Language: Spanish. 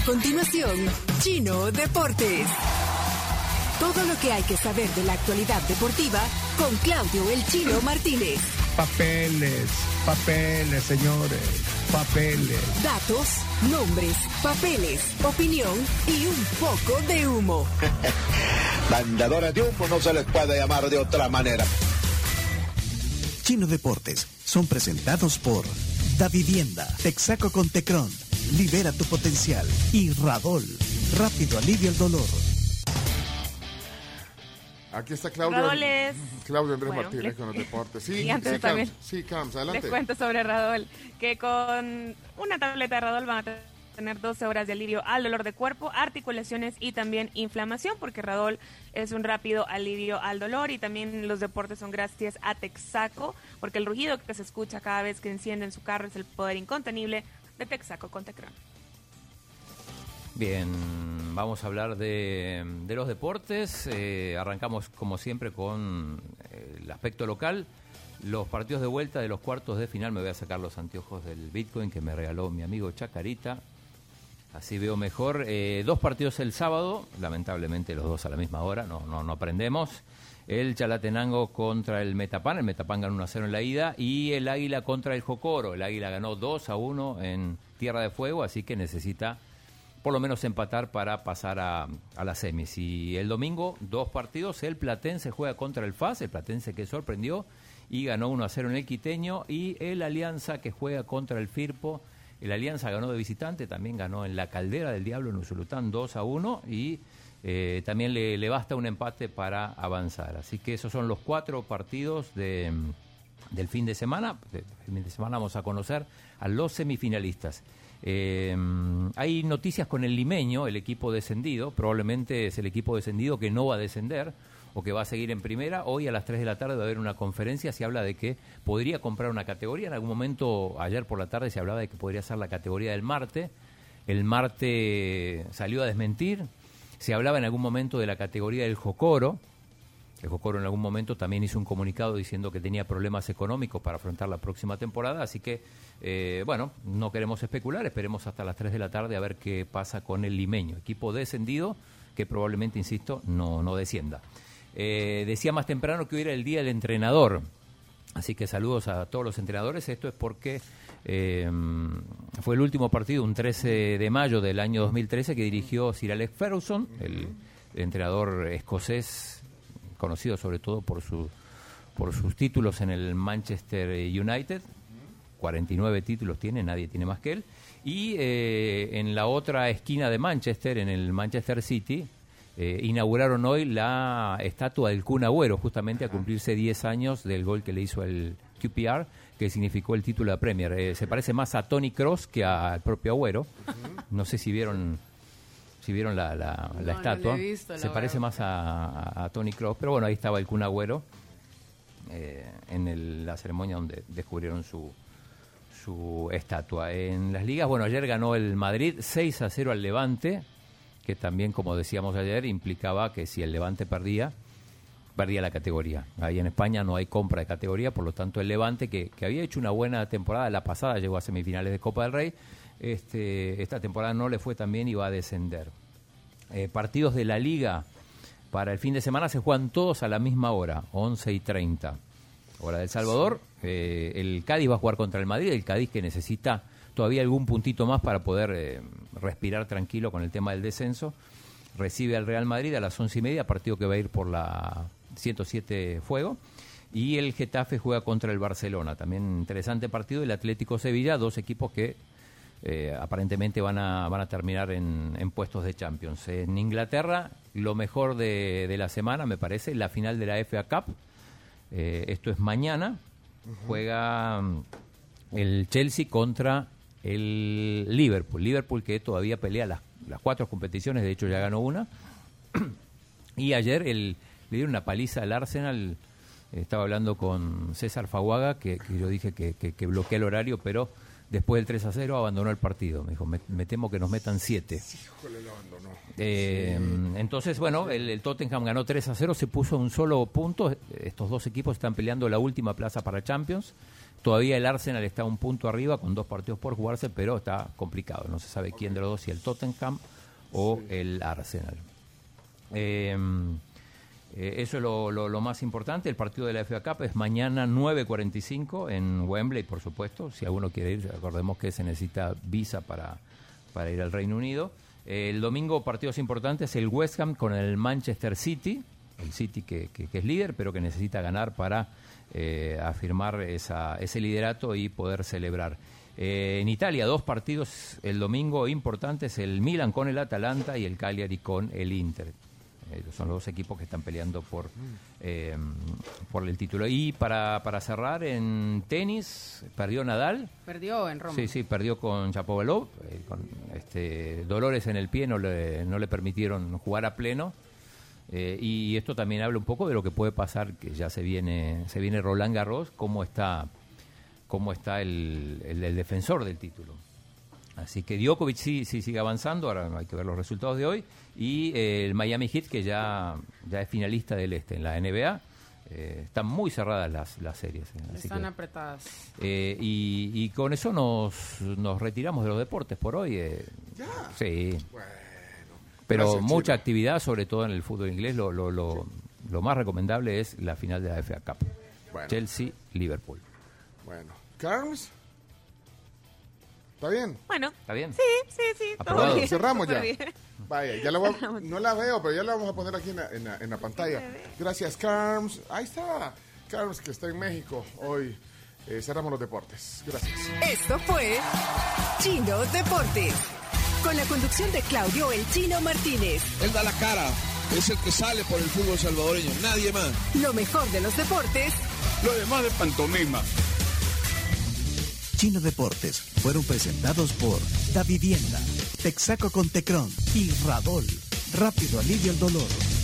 A continuación, Chino Deportes. Todo lo que hay que saber de la actualidad deportiva con Claudio El Chino Martínez. Papeles, papeles, señores, papeles. Datos, nombres, papeles, opinión y un poco de humo. Mandadores de humo no se les puede llamar de otra manera. Chino Deportes son presentados por Da Vivienda, Texaco con Tecron, Libera tu potencial y Radol, rápido alivio el dolor. Aquí está Claudio. Radol es- Claudio Andrés bueno, Martínez les- con los deportes. Sí, Y antes sí, también. Cams. Sí, Cams, adelante. Les cuento sobre Radol, que con una tableta de Radol van a tener 12 horas de alivio al dolor de cuerpo, articulaciones y también inflamación, porque Radol es un rápido alivio al dolor y también los deportes son gracias a Texaco, porque el rugido que se escucha cada vez que encienden su carro es el poder incontenible de Texaco con. Bien, vamos a hablar de, de los deportes. Eh, arrancamos como siempre con eh, el aspecto local. Los partidos de vuelta de los cuartos de final, me voy a sacar los anteojos del Bitcoin que me regaló mi amigo Chacarita. Así veo mejor. Eh, dos partidos el sábado, lamentablemente los dos a la misma hora, no, no, no aprendemos. El Chalatenango contra el Metapan, el Metapan ganó 1 a 0 en la ida, y el Águila contra el Jocoro. El Águila ganó 2 a 1 en Tierra de Fuego, así que necesita por lo menos empatar para pasar a, a las semis. Y el domingo, dos partidos. El Platense juega contra el FAS, el Platense que sorprendió y ganó 1 a 0 en el Quiteño. Y el Alianza que juega contra el Firpo. El Alianza ganó de visitante, también ganó en la Caldera del Diablo en Usulután 2 a 1 y eh, también le, basta un empate para avanzar. Así que esos son los cuatro partidos de, del fin de semana. El fin de semana vamos a conocer a los semifinalistas. Eh, hay noticias con el limeño, el equipo descendido, probablemente es el equipo descendido que no va a descender o que va a seguir en primera. Hoy a las 3 de la tarde va a haber una conferencia, se habla de que podría comprar una categoría. En algún momento, ayer por la tarde, se hablaba de que podría ser la categoría del Marte. El Marte salió a desmentir. Se hablaba en algún momento de la categoría del Jocoro. El Jocoro en algún momento también hizo un comunicado diciendo que tenía problemas económicos para afrontar la próxima temporada, así que, eh, bueno, no queremos especular, esperemos hasta las 3 de la tarde a ver qué pasa con el limeño, equipo descendido que probablemente, insisto, no, no descienda. Eh, decía más temprano que hoy era el día del entrenador, así que saludos a todos los entrenadores, esto es porque eh, fue el último partido, un 13 de mayo del año 2013, que dirigió Sir Alex Ferguson, el entrenador escocés conocido sobre todo por, su, por sus títulos en el Manchester United. 49 títulos tiene, nadie tiene más que él. Y eh, en la otra esquina de Manchester, en el Manchester City, eh, inauguraron hoy la estatua del Kun Agüero, justamente a cumplirse 10 años del gol que le hizo el QPR, que significó el título de Premier. Eh, se parece más a Tony Cross que al propio Agüero. No sé si vieron si vieron la, la, la No, no estatua. visto, la se parece verdad. más a, a- a Tony Cross, pero bueno, ahí estaba el Kun Agüero eh, en el- la ceremonia donde descubrieron su, su estatua. En las ligas, bueno, ayer ganó el Madrid 6 a 0 al Levante, que también, como decíamos ayer, implicaba que si el Levante perdía, perdía la categoría. Ahí en España no hay compra de categoría, por lo tanto el Levante, que, que había hecho una buena temporada, la pasada llegó a semifinales de Copa del Rey, este, esta temporada no le fue tan bien y va a descender. Eh, partidos de la liga para el fin de semana se juegan todos a la misma hora, 11 y 30. Hora del Salvador, eh, el Cádiz va a jugar contra el Madrid, el Cádiz que necesita todavía algún puntito más para poder eh, respirar tranquilo con el tema del descenso. Recibe al Real Madrid a las once y media, partido que va a ir por la 107 Fuego. Y el Getafe juega contra el Barcelona, también interesante partido. El Atlético Sevilla, dos equipos que eh, aparentemente van a, van a terminar en, en puestos de Champions. En Inglaterra, lo mejor de, de la semana, me parece, la final de la FA Cup. Eh, esto es mañana. Juega mm, el Chelsea contra el Liverpool. Liverpool que todavía pelea las, las cuatro competiciones, de hecho ya ganó una. y ayer el, le dieron una paliza al Arsenal. Estaba hablando con César Faguaga, que, que yo dije que, que, que bloquea el horario, pero después del 3 a 0 abandonó el partido. Me dijo, me, me temo que nos metan 7. Híjole, lo abandonó. Eh, Entonces, bueno, el, el Tottenham ganó 3 a 0, se puso un solo punto. Estos dos equipos están peleando la última plaza para Champions. Todavía el Arsenal está un punto arriba con dos partidos por jugarse, pero está complicado. No se sabe quién de los dos, si el Tottenham o el Arsenal. Eh, eh, eso es lo, lo- más importante. El partido de la FA Cup es mañana 9.45 en Wembley, por supuesto. Si alguno quiere ir, recordemos que se necesita visa para, para ir al Reino Unido. Eh, el domingo partidos importantes, el West Ham con el Manchester City. El City que, es líder, pero que necesita ganar para eh, afirmar esa- ese liderato y poder celebrar. En Italia, dos partidos el domingo importantes, el Milan con el Atalanta y el Cagliari con el Inter. Eh, son los dos equipos que están peleando por, eh, por el título. Y para, para cerrar, en tenis, perdió Nadal. Perdió en Roma. Sí, sí, perdió con Chapovalov. eh, con este, dolores en el pie no le, no le permitieron jugar a pleno. Eh, y esto también habla un poco de lo que puede pasar, que ya se viene, se viene Roland Garros, cómo está, cómo está el, el- el defensor del título. Así que Djokovic sí, sí sigue avanzando, ahora hay que ver los resultados de hoy. Y eh, el Miami Heat, que ya, ya es finalista del este en la NBA. eh, están muy cerradas las, las series. eh, así Están que- apretadas. eh, y, y con eso nos, nos retiramos de los deportes por hoy. eh. Sí. Pero Gracias, mucha actividad, sobre todo en el fútbol inglés. Lo, lo, lo, lo más recomendable es la final de la FA Cup. Bueno. Chelsea-Liverpool. Bueno. ¿Carms? ¿Está bien? Bueno, ¿Está bien? sí, sí, sí. todo bien, Cerramos ya. bien. Vaya, ya la voy a- no la veo, pero ya la vamos a poner aquí en la, en la- en la pantalla. Gracias, Carms. Ahí está. Carms, que está en México hoy. Eh, cerramos los deportes. Gracias. Esto fue Chino Deportes. Con la conducción de Claudio El Chino Martínez. Él da la cara, es el que sale por el fútbol salvadoreño, nadie más. Lo mejor de los deportes Lo demás de pantomima. Chino Deportes fueron presentados por Da Vivienda, Texaco con Tecron y Radol. Rápido alivio el dolor.